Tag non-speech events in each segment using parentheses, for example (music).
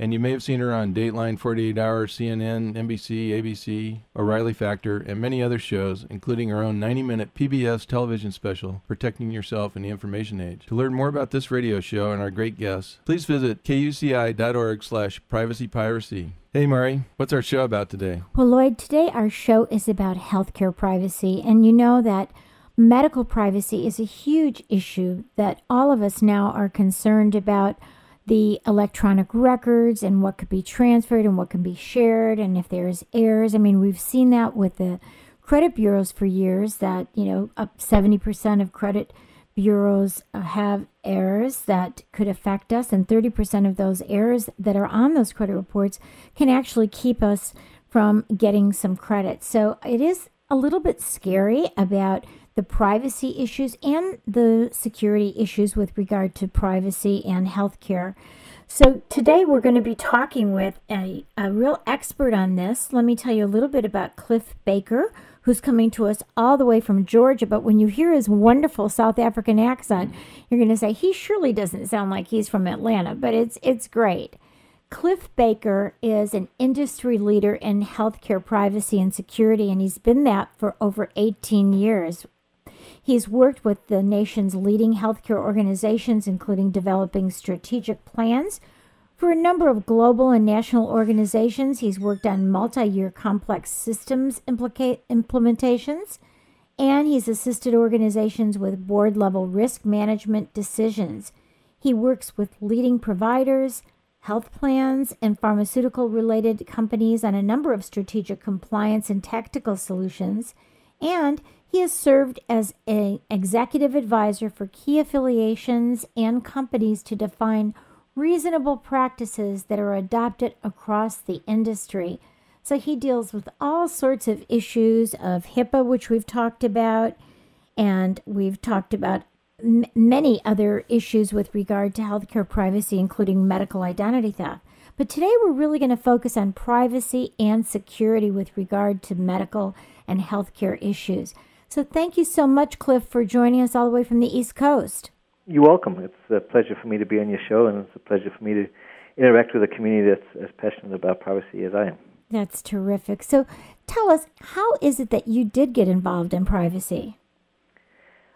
And you may have seen her on Dateline, 48 Hour, CNN, NBC, ABC, O'Reilly Factor, and many other shows, including her own 90 minute PBS television special, Protecting Yourself in the Information Age. To learn more about this radio show and our great guests, please visit kuci.org slash privacypiracy. Hey, Mari, what's our show about today? Well, Lloyd, today our show is about healthcare privacy. And you know that medical privacy is a huge issue that all of us now are concerned about the electronic records and what could be transferred and what can be shared and if there's errors. I mean, we've seen that with the credit bureaus for years that, you know, up 70% of credit bureaus uh, have errors that could affect us and 30% of those errors that are on those credit reports can actually keep us from getting some credit. So it is a little bit scary about the privacy issues and the security issues with regard to privacy and healthcare. So, today we're going to be talking with a, a real expert on this. Let me tell you a little bit about Cliff Baker, who's coming to us all the way from Georgia. But when you hear his wonderful South African accent, you're going to say he surely doesn't sound like he's from Atlanta, but it's, it's great. Cliff Baker is an industry leader in healthcare privacy and security, and he's been that for over 18 years. He's worked with the nation's leading healthcare organizations, including developing strategic plans for a number of global and national organizations. He's worked on multi year complex systems implica- implementations, and he's assisted organizations with board level risk management decisions. He works with leading providers, health plans, and pharmaceutical related companies on a number of strategic compliance and tactical solutions. And he has served as an executive advisor for key affiliations and companies to define reasonable practices that are adopted across the industry. So he deals with all sorts of issues of HIPAA, which we've talked about, and we've talked about m- many other issues with regard to healthcare privacy, including medical identity theft. But today we're really going to focus on privacy and security with regard to medical and healthcare issues. So thank you so much, Cliff, for joining us all the way from the East Coast. You're welcome. It's a pleasure for me to be on your show, and it's a pleasure for me to interact with a community that's as passionate about privacy as I am. That's terrific. So tell us, how is it that you did get involved in privacy?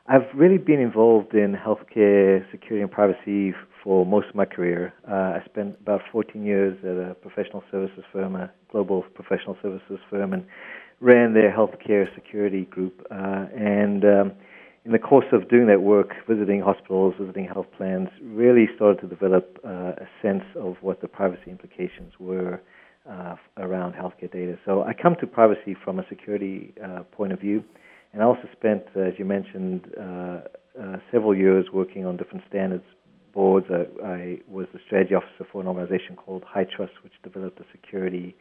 I've really been involved in healthcare security and privacy for most of my career. Uh, I spent about 14 years at a professional services firm, a global professional services firm, and ran their healthcare security group. Uh, and um, in the course of doing that work, visiting hospitals, visiting health plans, really started to develop uh, a sense of what the privacy implications were uh, around healthcare data. So I come to privacy from a security uh, point of view, and I also spent, as you mentioned, uh, uh, several years working on different standards boards. I, I was the strategy officer for an organization called HITRUST, which developed a security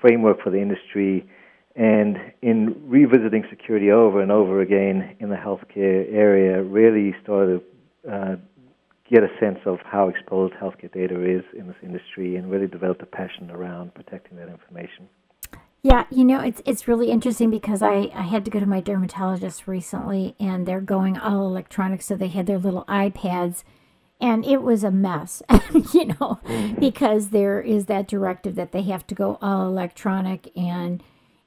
framework for the industry and in revisiting security over and over again in the healthcare area, really started to uh, get a sense of how exposed healthcare data is in this industry and really developed a passion around protecting that information. Yeah, you know, it's it's really interesting because I, I had to go to my dermatologist recently and they're going all electronic, so they had their little iPads and it was a mess, (laughs) you know, mm-hmm. because there is that directive that they have to go all electronic and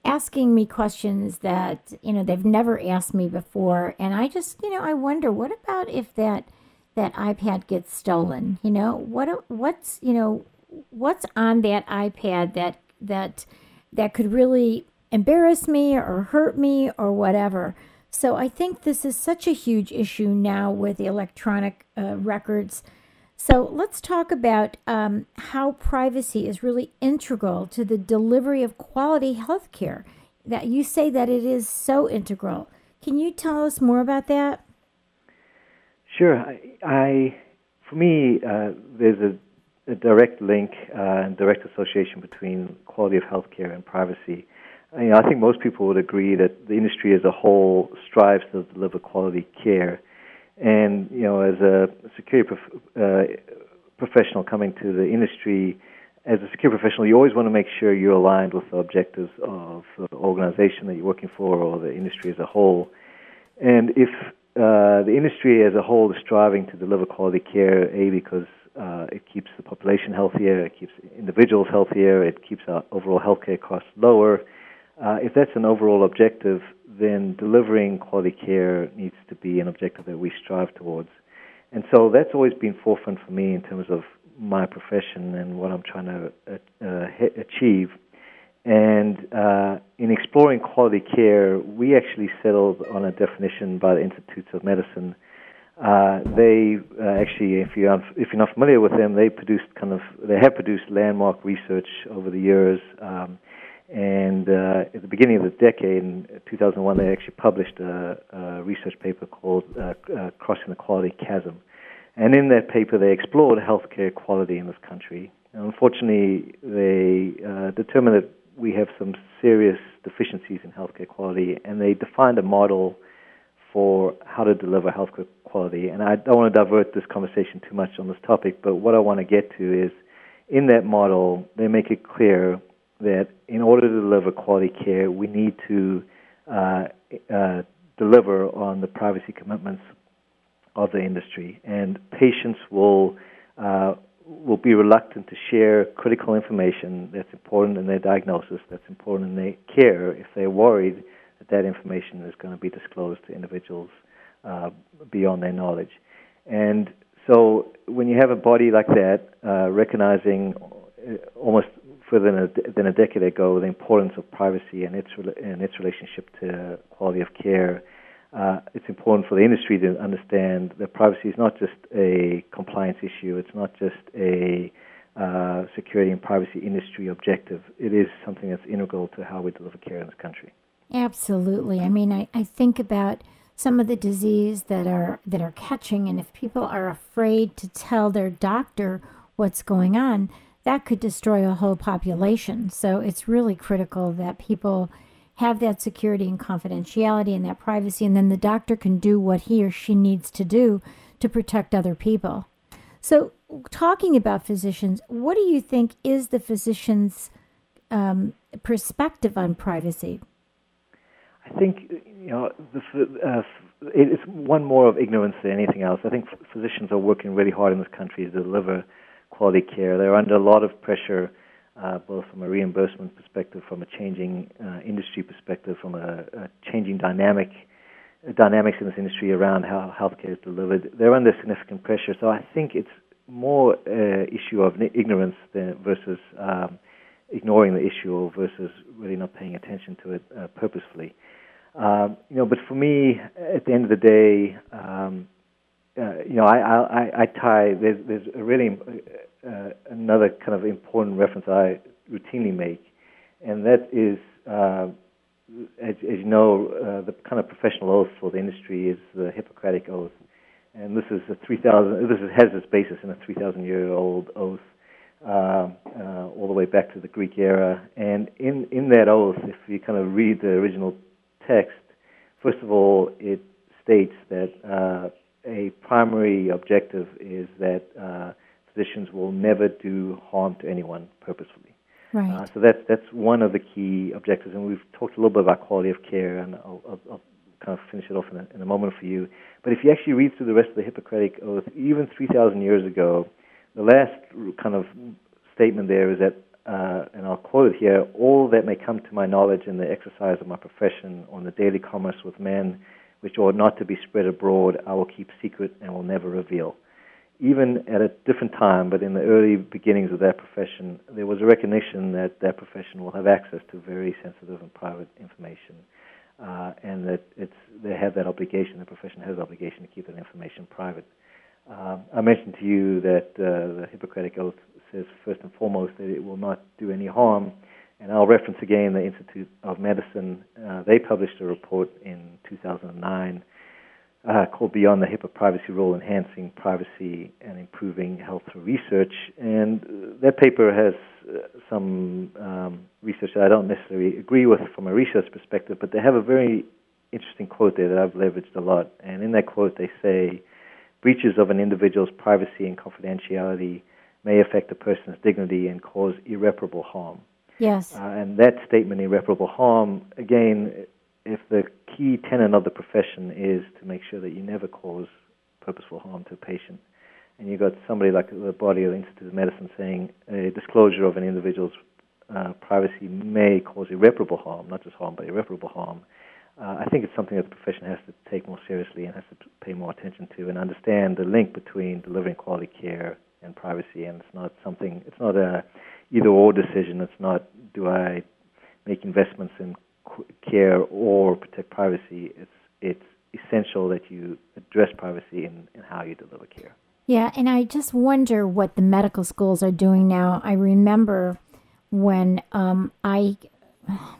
asking me questions that you know they've never asked me before and i just you know i wonder what about if that that ipad gets stolen you know what what's you know what's on that ipad that that that could really embarrass me or hurt me or whatever. So I think this is such a huge issue now with electronic uh, records. So let's talk about um, how privacy is really integral to the delivery of quality health care. That you say that it is so integral. Can you tell us more about that? Sure. I, I for me, uh, there's a, a, direct link uh, and direct association between quality of healthcare and privacy. I, I think most people would agree that the industry as a whole strives to deliver quality care, and you know, as a security prof- uh, professional coming to the industry, as a security professional, you always want to make sure you're aligned with the objectives of the organization that you're working for or the industry as a whole. And if uh, the industry as a whole is striving to deliver quality care, A, because uh, it keeps the population healthier, it keeps individuals healthier, it keeps our overall healthcare costs lower. Uh, if that's an overall objective, then delivering quality care needs to be an objective that we strive towards. And so that's always been forefront for me in terms of my profession and what I'm trying to uh, uh achieve. And uh, in exploring quality care, we actually settled on a definition by the Institutes of Medicine. Uh, they uh, actually, if you're if you're not familiar with them, they produced kind of they have produced landmark research over the years. Um, and uh, at the beginning of the decade, in 2001, they actually published a, a research paper called uh, uh, "Crossing the Quality Chasm." And in that paper, they explored healthcare quality in this country. And unfortunately, they determined that we have some serious deficiencies in healthcare quality, and they defined a model for how to deliver healthcare quality. And I don't want to divert this conversation too much on this topic, but what I want to get to is in that model, they make it clear that in order to deliver quality care, we need to uh, uh, deliver on the privacy commitments of the industry. And patients will uh, will be reluctant to share critical information that's important in their diagnosis, that's important in their care, if they're worried that that information is going to be disclosed to individuals uh, beyond their knowledge. And so when you have a body like that, uh, recognizing uh, almost further than a, than a decade ago the importance of privacy and its, and its relationship to quality of care, uh, it's important for the industry to understand that privacy is not just a compliance issue. It's not just a uh, security and privacy industry objective. It is something that's integral to how we deliver care in this country. Absolutely. I mean, I, I think about some of the disease that are that are catching, and if people are afraid to tell their doctor what's going on, that could destroy a whole population. So it's really critical that people have that security and confidentiality and that privacy, and then the doctor can do what he or she needs to do to protect other people. So, talking about physicians, what do you think is the physician's um, perspective on privacy? I think you know the, uh, it's one more of ignorance than anything else. I think physicians are working really hard in this country to deliver quality care. They're under a lot of pressure uh, both from a reimbursement perspective, from a changing uh, industry perspective, from a, a changing dynamic uh, dynamics in this industry around how healthcare is delivered. They're under significant pressure. So I think it's more an issue of ignorance than versus um, ignoring the issue or versus really not paying attention to it uh, purposefully. Um, you know, but for me, at the end of the day, um, uh, you know, I, I, I tie. There's, there's a really uh, another kind of important reference I routinely make, and that is, uh, as, as, you know, uh, the kind of professional oath for the industry is the Hippocratic Oath, and this is a 3,000. This is, has its basis in a 3,000-year-old oath, uh, uh, all the way back to the Greek era. And in in that oath, if you kind of read the original text, first of all, it states that a primary objective is that physicians will never do harm to anyone purposefully. Right. Uh, so that's that's one of the key objectives, and we've talked a little bit about quality of care, and I'll, I'll, I'll kind of finish it off in a, in a, moment for you. But if you actually read through the rest of the Hippocratic Oath, even 3,000 years ago, the last kind of statement there is that, uh, and I'll quote it here: "All that may come to my knowledge in the exercise of my profession, on the daily commerce with men, which ought not to be spread abroad, I will keep secret and will never reveal." even at a different time, but in the early beginnings of that profession, there was a recognition that that profession will have access to very sensitive and private information, uh, and that it's they have that obligation. The profession has obligation to keep that information private. Uh, I mentioned to you that uh, the Hippocratic Oath says first and foremost that it will not do any harm. And I'll reference again the Institute of Medicine. Uh, they published a report in 2009 uh, called Beyond the HIPAA Privacy Rule Enhancing Privacy and Improving Health Through Research. And uh, that paper has uh, some um, research that I don't necessarily agree with from a research perspective, but they have a very interesting quote there that I've leveraged a lot. And in that quote, they say breaches of an individual's privacy and confidentiality may affect a person's dignity and cause irreparable harm. Yes. Uh, and that statement, irreparable harm, again, if the key tenet of the profession is to make sure that you never cause purposeful harm to a patient, and you've got somebody like the body of Institute of Medicine saying a disclosure of an individual's uh, privacy may cause irreparable harm, not just harm, but irreparable harm. Uh, I think it's something that the profession has to take more seriously and has to pay more attention to and understand the link between delivering quality care and privacy. And it's not something, it's not a either or decision. It's not do I make investments in care or protect privacy, it's it's essential that you address privacy in, in how you deliver care. Yeah, and I just wonder what the medical schools are doing now. I remember when um, I,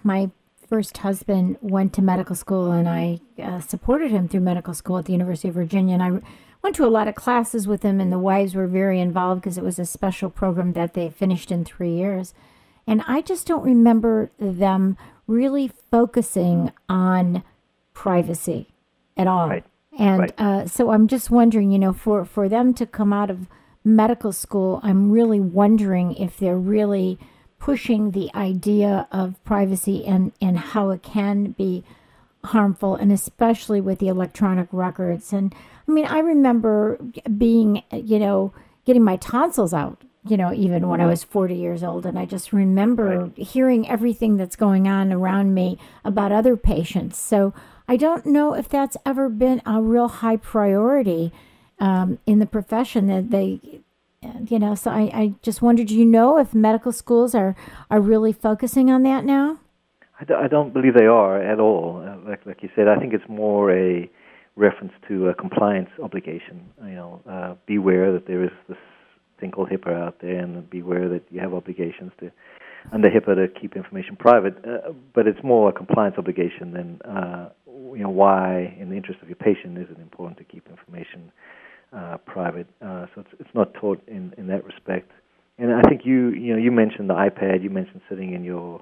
my first husband went to medical school, and I uh, supported him through medical school at the University of Virginia, and I went to a lot of classes with him, and the wives were very involved because it was a special program that they finished in three years. And I just don't remember them really focusing on privacy at all. Right. And right. uh, so I'm just wondering, you know, for, for them to come out of medical school, I'm really wondering if they're really pushing the idea of privacy and, and how it can be harmful, and especially with the electronic records. And I mean, I remember being, you know, getting my tonsils out you know, even when I was 40 years old. And I just remember right. hearing everything that's going on around me about other patients. So I don't know if that's ever been a real high priority um, in the profession that they, you know, so I, I just wondered, do you know if medical schools are, are really focusing on that now? I d- I don't believe they are at all. Uh, like, like you said, I think it's more a reference to a compliance obligation. You know, uh, beware that there is this thing called HIPAA out there, and beware that you have obligations to under HIPAA to keep information private. Uh, but it's more a compliance obligation than uh, you know why, in the interest of your patient, is it important to keep information uh, private. Uh, so it's it's not taught in in that respect. And I think you you know you mentioned the iPad. You mentioned sitting in your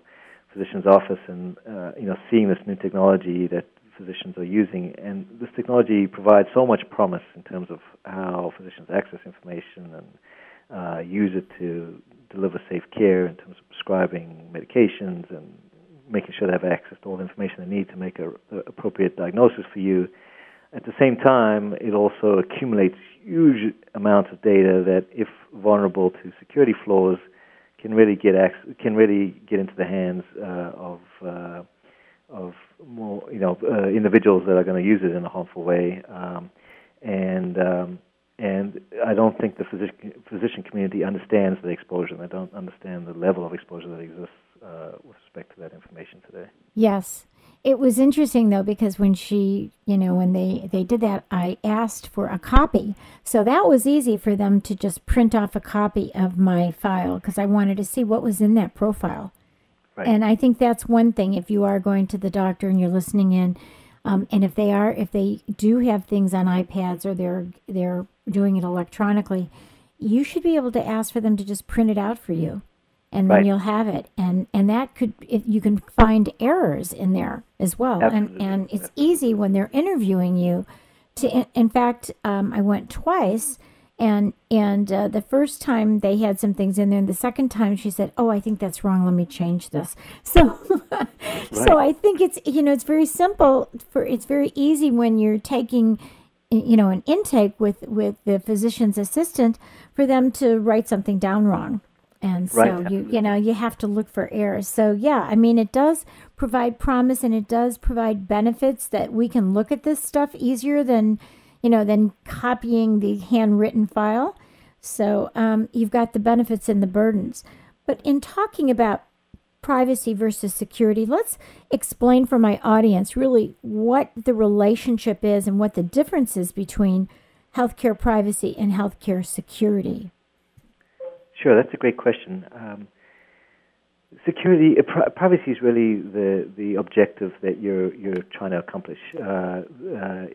physician's office and uh, you know seeing this new technology that physicians are using. And this technology provides so much promise in terms of how physicians access information and uh, use it to deliver safe care in terms of prescribing medications and making sure they have access to all the information they need to make a, a appropriate diagnosis for you. At the same time, it also accumulates huge amounts of data that, if vulnerable to security flaws, can really get access, can really get into the hands uh, of uh, of more you know uh, individuals that are going to use it in a harmful way. Um, and um, and I don't think the physician physician community understands the exposure. They don't understand the level of exposure that exists uh, with respect to that information today. Yes, it was interesting though because when she, you know, when they they did that, I asked for a copy, so that was easy for them to just print off a copy of my file because I wanted to see what was in that profile. Right. And I think that's one thing. If you are going to the doctor and you're listening in, um, and if they are, if they do have things on iPads or they're they're doing it electronically, you should be able to ask for them to just print it out for you, and then Right. you'll have it. And and that could if you can find errors in there as well. Absolutely. And and it's easy when they're interviewing you. To in, in fact, um, I went twice. And and uh, the first time they had some things in there, and the second time she said, "Oh, I think that's wrong. Let me change this." (laughs) So, so I think it's you know it's very simple for it's very easy when you're taking you know an intake with with the physician's assistant for them to write something down wrong and so Right. you you know you have to look for errors so yeah i mean it does provide promise and it does provide benefits that we can look at this stuff easier than you know, than copying the handwritten file. So um, you've got the benefits and the burdens. But in talking about privacy versus security, let's explain for my audience really what the relationship is and what the difference is between healthcare privacy and healthcare security. Sure, that's a great question. Um, security, uh, privacy is really the the objective that you're you're trying to accomplish. Uh, uh,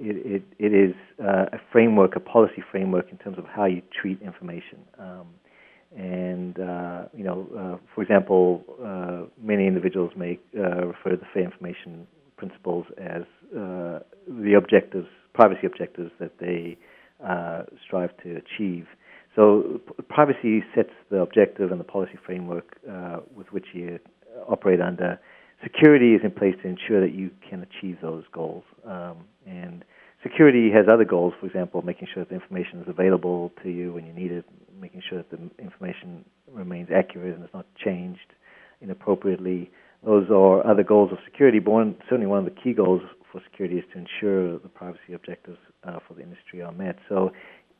it, it, it is uh, a framework, a policy framework in terms of how you treat information. Um, and uh, you know, for example, many individuals may refer to the Fair Information Principles as the objectives, privacy objectives that they strive to achieve. So privacy sets the objective and the policy framework uh, with which you operate under. Security is in place to ensure that you can achieve those goals. Um, and security has other goals, for example, making sure that the information is available to you when you need it, making sure that the information remains accurate and is not changed inappropriately. Those are other goals of security, but one, certainly one of the key goals for security is to ensure the privacy objectives uh, for the industry are met. So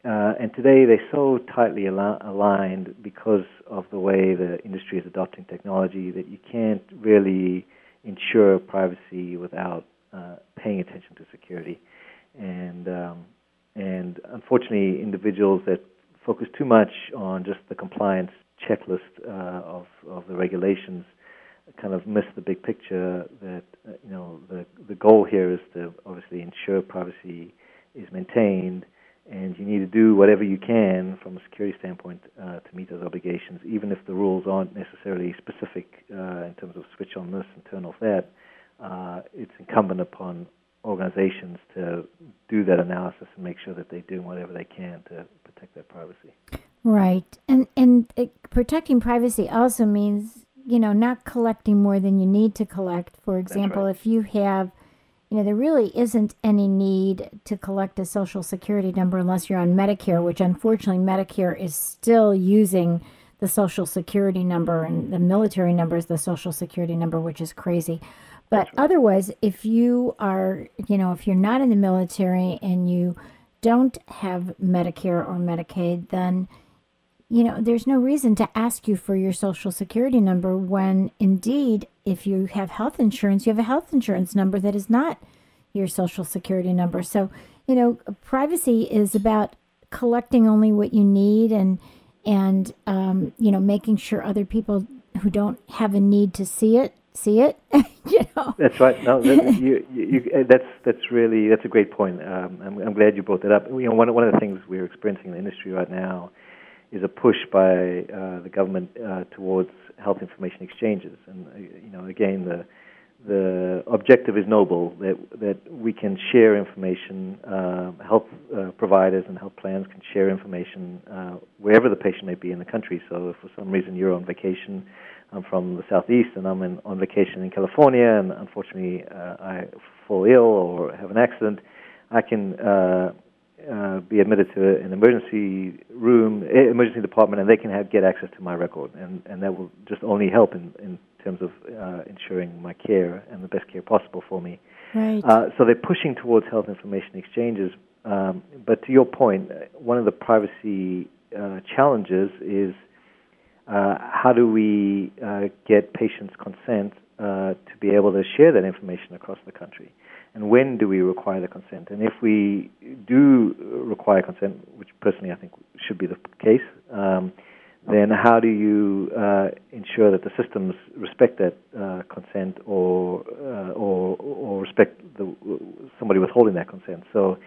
uh, and today they're so tightly al- aligned because of the way the industry is adopting technology that you can't really ensure privacy without uh, paying attention to security. And um, and unfortunately, individuals that focus too much on just the compliance checklist uh, of of the regulations kind of miss the big picture. That uh, you know the the goal here is to obviously ensure privacy is maintained and you need to do whatever you can from a security standpoint uh, to meet those obligations, even if the rules aren't necessarily specific uh, in terms of switch on this and turn off that. Uh, it's incumbent upon organizations to do that analysis and make sure that they're doing whatever they can to protect their privacy. Right, and and it, protecting privacy also means you know not collecting more than you need to collect. For example, right. if you have you know, there really isn't any need to collect a social security number unless you're on Medicare, which unfortunately Medicare is still using the social security number and the military number is the social security number, which is crazy. But otherwise, if you are, you know, if you're not in the military and you don't have Medicare or Medicaid, then you know, there's no reason to ask you for your social security number when indeed, if you have health insurance, you have a health insurance number that is not your social security number. So, you know, privacy is about collecting only what you need and and um, you know making sure other people who don't have a need to see it see it (laughs) you know. That's right. No that, (laughs) you, you, that's that's really that's a great point. Um, I'm, I'm glad you brought that up. You know one, one of the things we're experiencing in the industry right now is a push by uh, the government uh, towards health information exchanges. And uh, you know, again, the the objective is noble that that we can share information. Uh, health uh, providers and health plans can share information uh, wherever the patient may be in the country. So, if for some reason you're on vacation, I'm from the southeast and I'm in, on vacation in California, and unfortunately I fall ill or have an accident, I can uh, be admitted to an emergency room, emergency department, and they can have, get access to my record, and and that will just only help in in terms of uh, ensuring my care and the best care possible for me. Right. Uh, so they're pushing towards health information exchanges. Um, but to your point, one of the privacy uh, challenges is uh, how do we uh, get patients' consent to be able to share that information across the country? And when do we require the consent? And if we do require consent, which personally I think should be the case, um, then how do you uh, ensure that the systems respect that uh, consent or, uh, or, or respect the, somebody withholding that consent? So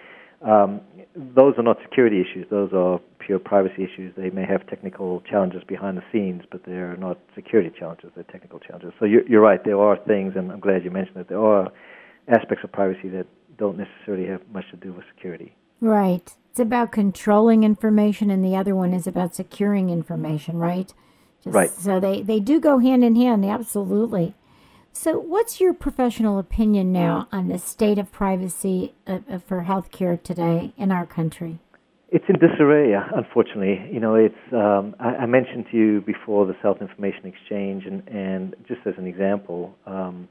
um, those are not security issues; those are pure privacy issues. They may have technical challenges behind the scenes, but they're not security challenges; they're technical challenges. So you're, you're right; there are things, and I'm glad you mentioned that there are aspects of privacy that don't necessarily have much to do with security. Right. It's about controlling information, and the other one is about securing information, right? Just, right. So they, they do go hand in hand, absolutely. So, what's your professional opinion now on the state of privacy uh, uh for healthcare today in our country? It's in disarray, unfortunately. You know, it's. Um, I, I, mentioned to you before the Health Information Exchange, and, and just as an example, um,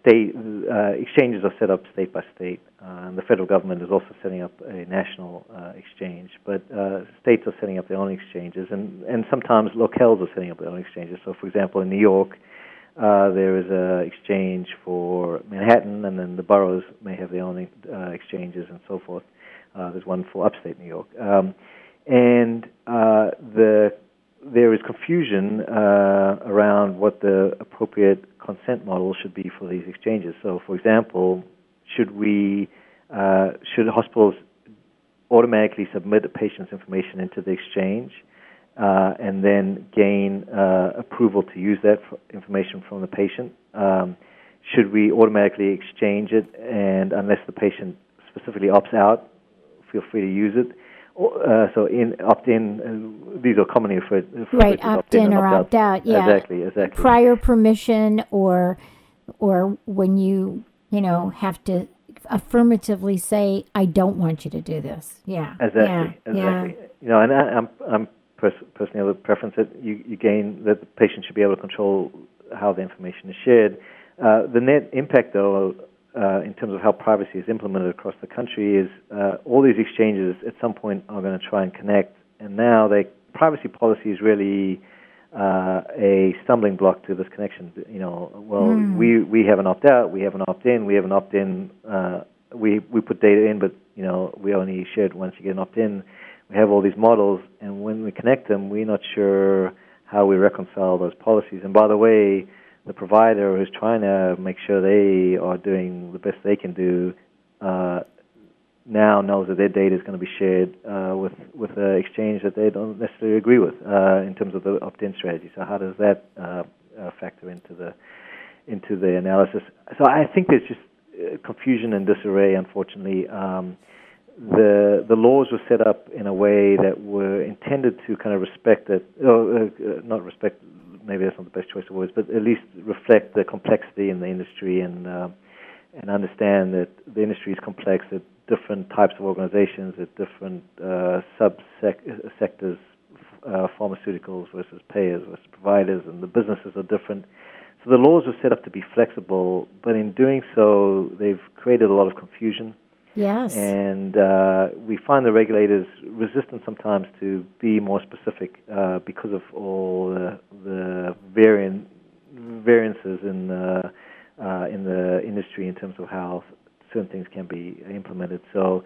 state uh, exchanges are set up state by state, uh, and the federal government is also setting up a national uh, exchange. But uh, states are setting up their own exchanges, and, and sometimes locales are setting up their own exchanges. So, for example, in New York, uh, there is an exchange for Manhattan, and then the boroughs may have their own uh, exchanges and so forth. Uh, there's one for upstate New York. Um, and uh, the there is confusion uh, around what the appropriate consent model should be for these exchanges. So, for example, should we uh, should hospitals automatically submit a patient's information into the exchange uh, and then gain uh, approval to use that information from the patient? Um, should we automatically exchange it, and unless the patient specifically opts out, feel free to use it? Uh, so in opt-in, uh, these are commonly referred, referred right, opt-in or opt-out. opt-out. Yeah, Exactly, exactly. Prior permission, or or when you you know have to affirmatively say, "I don't want you to do this." Yeah, Exactly, yeah, exactly. You know, and I, I'm I'm pers- personally have a preference that you, you gain that the patient should be able to control how the information is shared. Uh, the net impact, though, uh, in terms of how privacy is implemented across the country, is uh, all these exchanges at some point are going to try and connect, and now they privacy policy is really uh, a stumbling block to this connection. You know, well, Mm. we we have an opt out, we have an opt in, we have an opt in. Uh, we we put data in, but you know, we only share it once you get an opt in. We have all these models, and when we connect them, we're not sure how we reconcile those policies. And by the way, the provider who's trying to make sure they are doing the best they can do uh, now knows that their data is going to be shared uh, with with an exchange that they don't necessarily agree with uh, in terms of the opt-in strategy. So how does that uh, uh, factor into the into the analysis? So I think there's just uh, confusion and disarray. Unfortunately, um, the the laws were set up in a way that were intended to kind of respect that, not respect. Maybe that's not the best choice of words, but at least reflect the complexity in the industry and uh, and understand that the industry is complex. That different types of organizations, at different uh, sub-sectors, uh, pharmaceuticals versus payers versus providers, and the businesses are different. So the laws are set up to be flexible, but in doing so, they've created a lot of confusion. Yes. And uh, we find the regulators resistant sometimes to be more specific uh, because of all the, the variant, variances in uh, uh, in the industry in terms of how certain things can be implemented. So,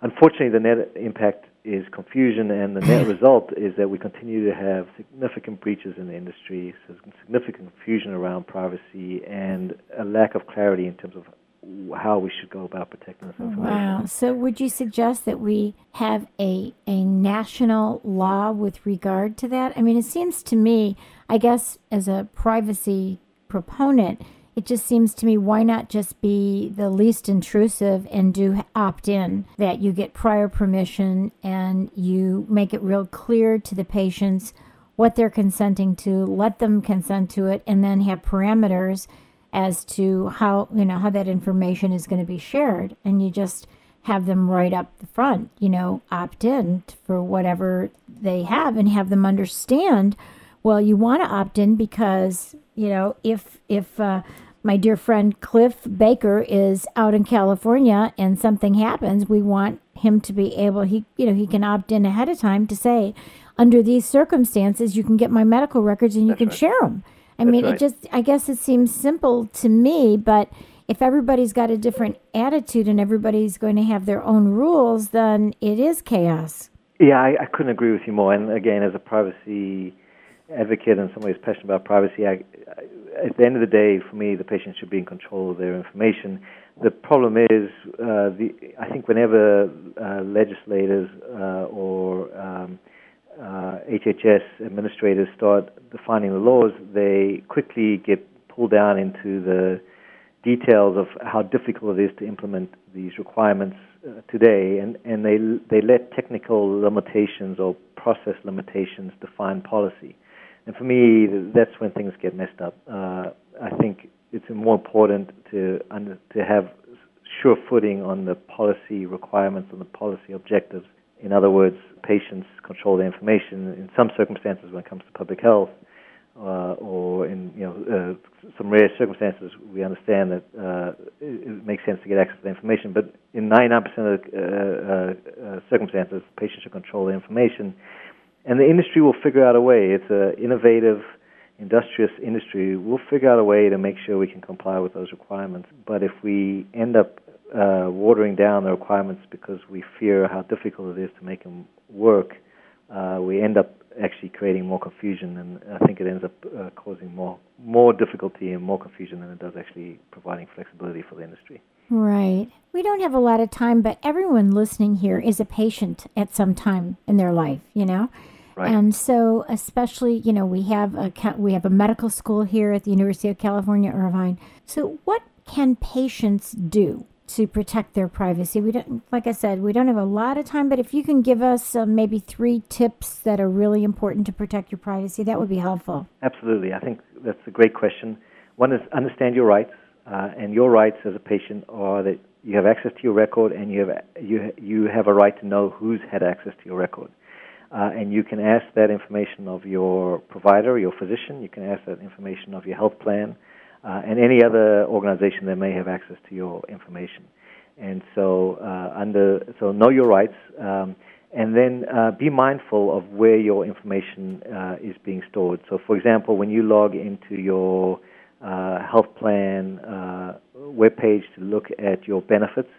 unfortunately, the net impact is confusion, and the net (laughs) result is that we continue to have significant breaches in the industry, so significant confusion around privacy, and a lack of clarity in terms of how we should go about protecting information. Wow. So would you suggest that we have a a national law with regard to that? I mean, it seems to me, I guess as a privacy proponent, it just seems to me why not just be the least intrusive and do opt in that you get prior permission and you make it real clear to the patients what they're consenting to, let them consent to it and then have parameters as to how you know how that information is going to be shared and you just have them right up the front you know opt in for whatever they have and have them understand well you want to opt in because you know if if uh, my dear friend cliff baker is out in california and something happens we want him to be able he you know he can opt in ahead of time to say under these circumstances you can get my medical records and you That's can right. share them I That's mean, right. it just, I guess it seems simple to me, but if everybody's got a different attitude and everybody's going to have their own rules, then it is chaos. Yeah, I, I couldn't agree with you more. And again, as a privacy advocate and somebody who's passionate about privacy, I, I, at the end of the day, for me, the patient should be in control of their information. The problem is, uh, the, I think whenever uh, legislators uh, or um, uh, HHS administrators start defining the laws, they quickly get pulled down into the details of how difficult it is to implement these requirements uh, today, and, and they they let technical limitations or process limitations define policy. And for me, that's when things get messed up. Uh, I think it's more important to under, to have sure footing on the policy requirements and the policy objectives. In other words, patients control their information. In some circumstances, when it comes to public health, uh, or in you know uh, some rare circumstances, we understand that uh, it, it, makes sense to get access to the information. But in 99% of the, uh, uh, circumstances, patients should control the information, and the industry will figure out a way. It's an innovative, industrious industry. We'll figure out a way to make sure we can comply with those requirements. But if we end up uh, watering down the requirements because we fear how difficult it is to make them work, uh, we end up actually creating more confusion, and I think it ends up uh, causing more more difficulty and more confusion than it does actually providing flexibility for the industry. Right. We don't have a lot of time, but everyone listening here is a patient at some time in their life, you know. Right. And so, especially, you know, we have a we have a medical school here at the University of California, Irvine. So, what can patients do to protect their privacy. We don't, like I said, we don't have a lot of time, but if you can give us uh, maybe three tips that are really important to protect your privacy, that would be helpful. Absolutely. I think that's a great question. One is understand your rights, uh, and your rights as a patient are that you have access to your record and you have, you, you have a right to know who's had access to your record. Uh, and you can ask that information of your provider, your physician. You can ask that information of your health plan uh, and any other organization that may have access to your information. And so, uh, under so know your rights, um, and then uh, be mindful of where your information uh, is being stored. So, for example, when you log into your uh, health plan uh, web page to look at your benefits,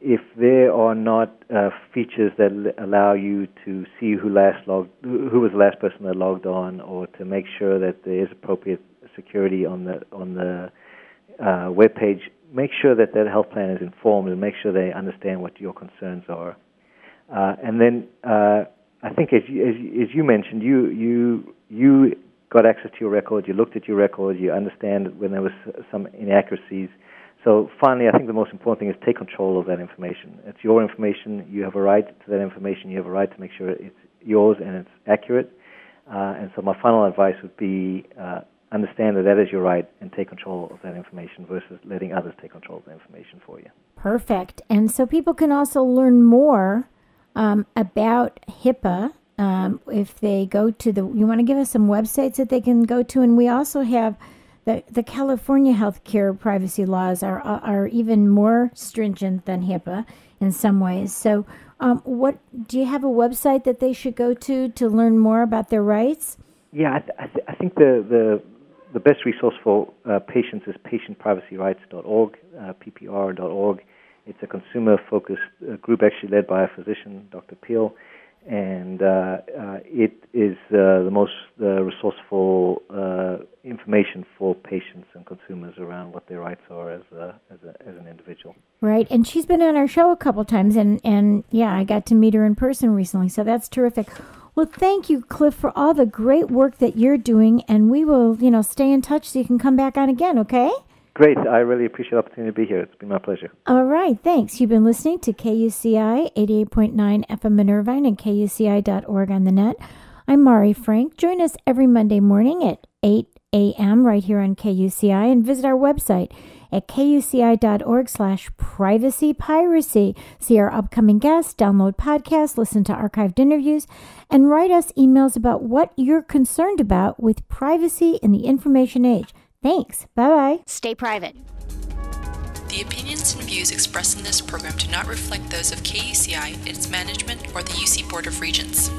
if there are not features that l- allow you to see who last logged, who was the last person that logged on, or to make sure that there is appropriate security on the on the uh, web page, make sure that that health plan is informed and make sure they understand what your concerns are. Uh, and then uh, I think, as you, as, as you mentioned, you you you got access to your record, you looked at your record, you understand when there was some inaccuracies. So finally, I think the most important thing is take control of that information. It's your information. You have a right to that information. You have a right to make sure it's yours and it's accurate. Uh, and so my final advice would be uh, understand that that is your right and take control of that information versus letting others take control of the information for you. Perfect. And so people can also learn more um, about HIPAA um, if they go to the. You want to give us some websites that they can go to, and we also have. The, the California healthcare privacy laws are, are even more stringent than HIPAA in some ways. So, um, what do you have a website that they should go to to learn more about their rights? Yeah, I, th- I, th- I think the, the the best resource for uh, patients is patientprivacyrights.org, uh, ppr.org. It's a consumer-focused uh, group, actually led by a physician, Dr. Peel, and uh, uh, it is the most resourceful information for patients and consumers around what their rights are as a, as, a, as an individual. Right, and she's been on our show a couple times, and and yeah, I got to meet her in person recently, so that's terrific. Well, thank you, Cliff, for all the great work that you're doing, and we will, you know, stay in touch so you can come back on again, okay? Great. I really appreciate the opportunity to be here. It's been my pleasure. All right. Thanks. You've been listening to KUCI 88.9 FM in Irvine and KUCI.org on the net. I'm Mari Frank. Join us every Monday morning at 8 a.m. right here on KUCI and visit our website at kuci.org slash privacy piracy. See our upcoming guests, download podcasts, listen to archived interviews, and write us emails about what you're concerned about with privacy in the information age. Thanks. Bye bye. Stay private. The opinions and views expressed in this program do not reflect those of KUCI, its management, or the UC Board of Regents.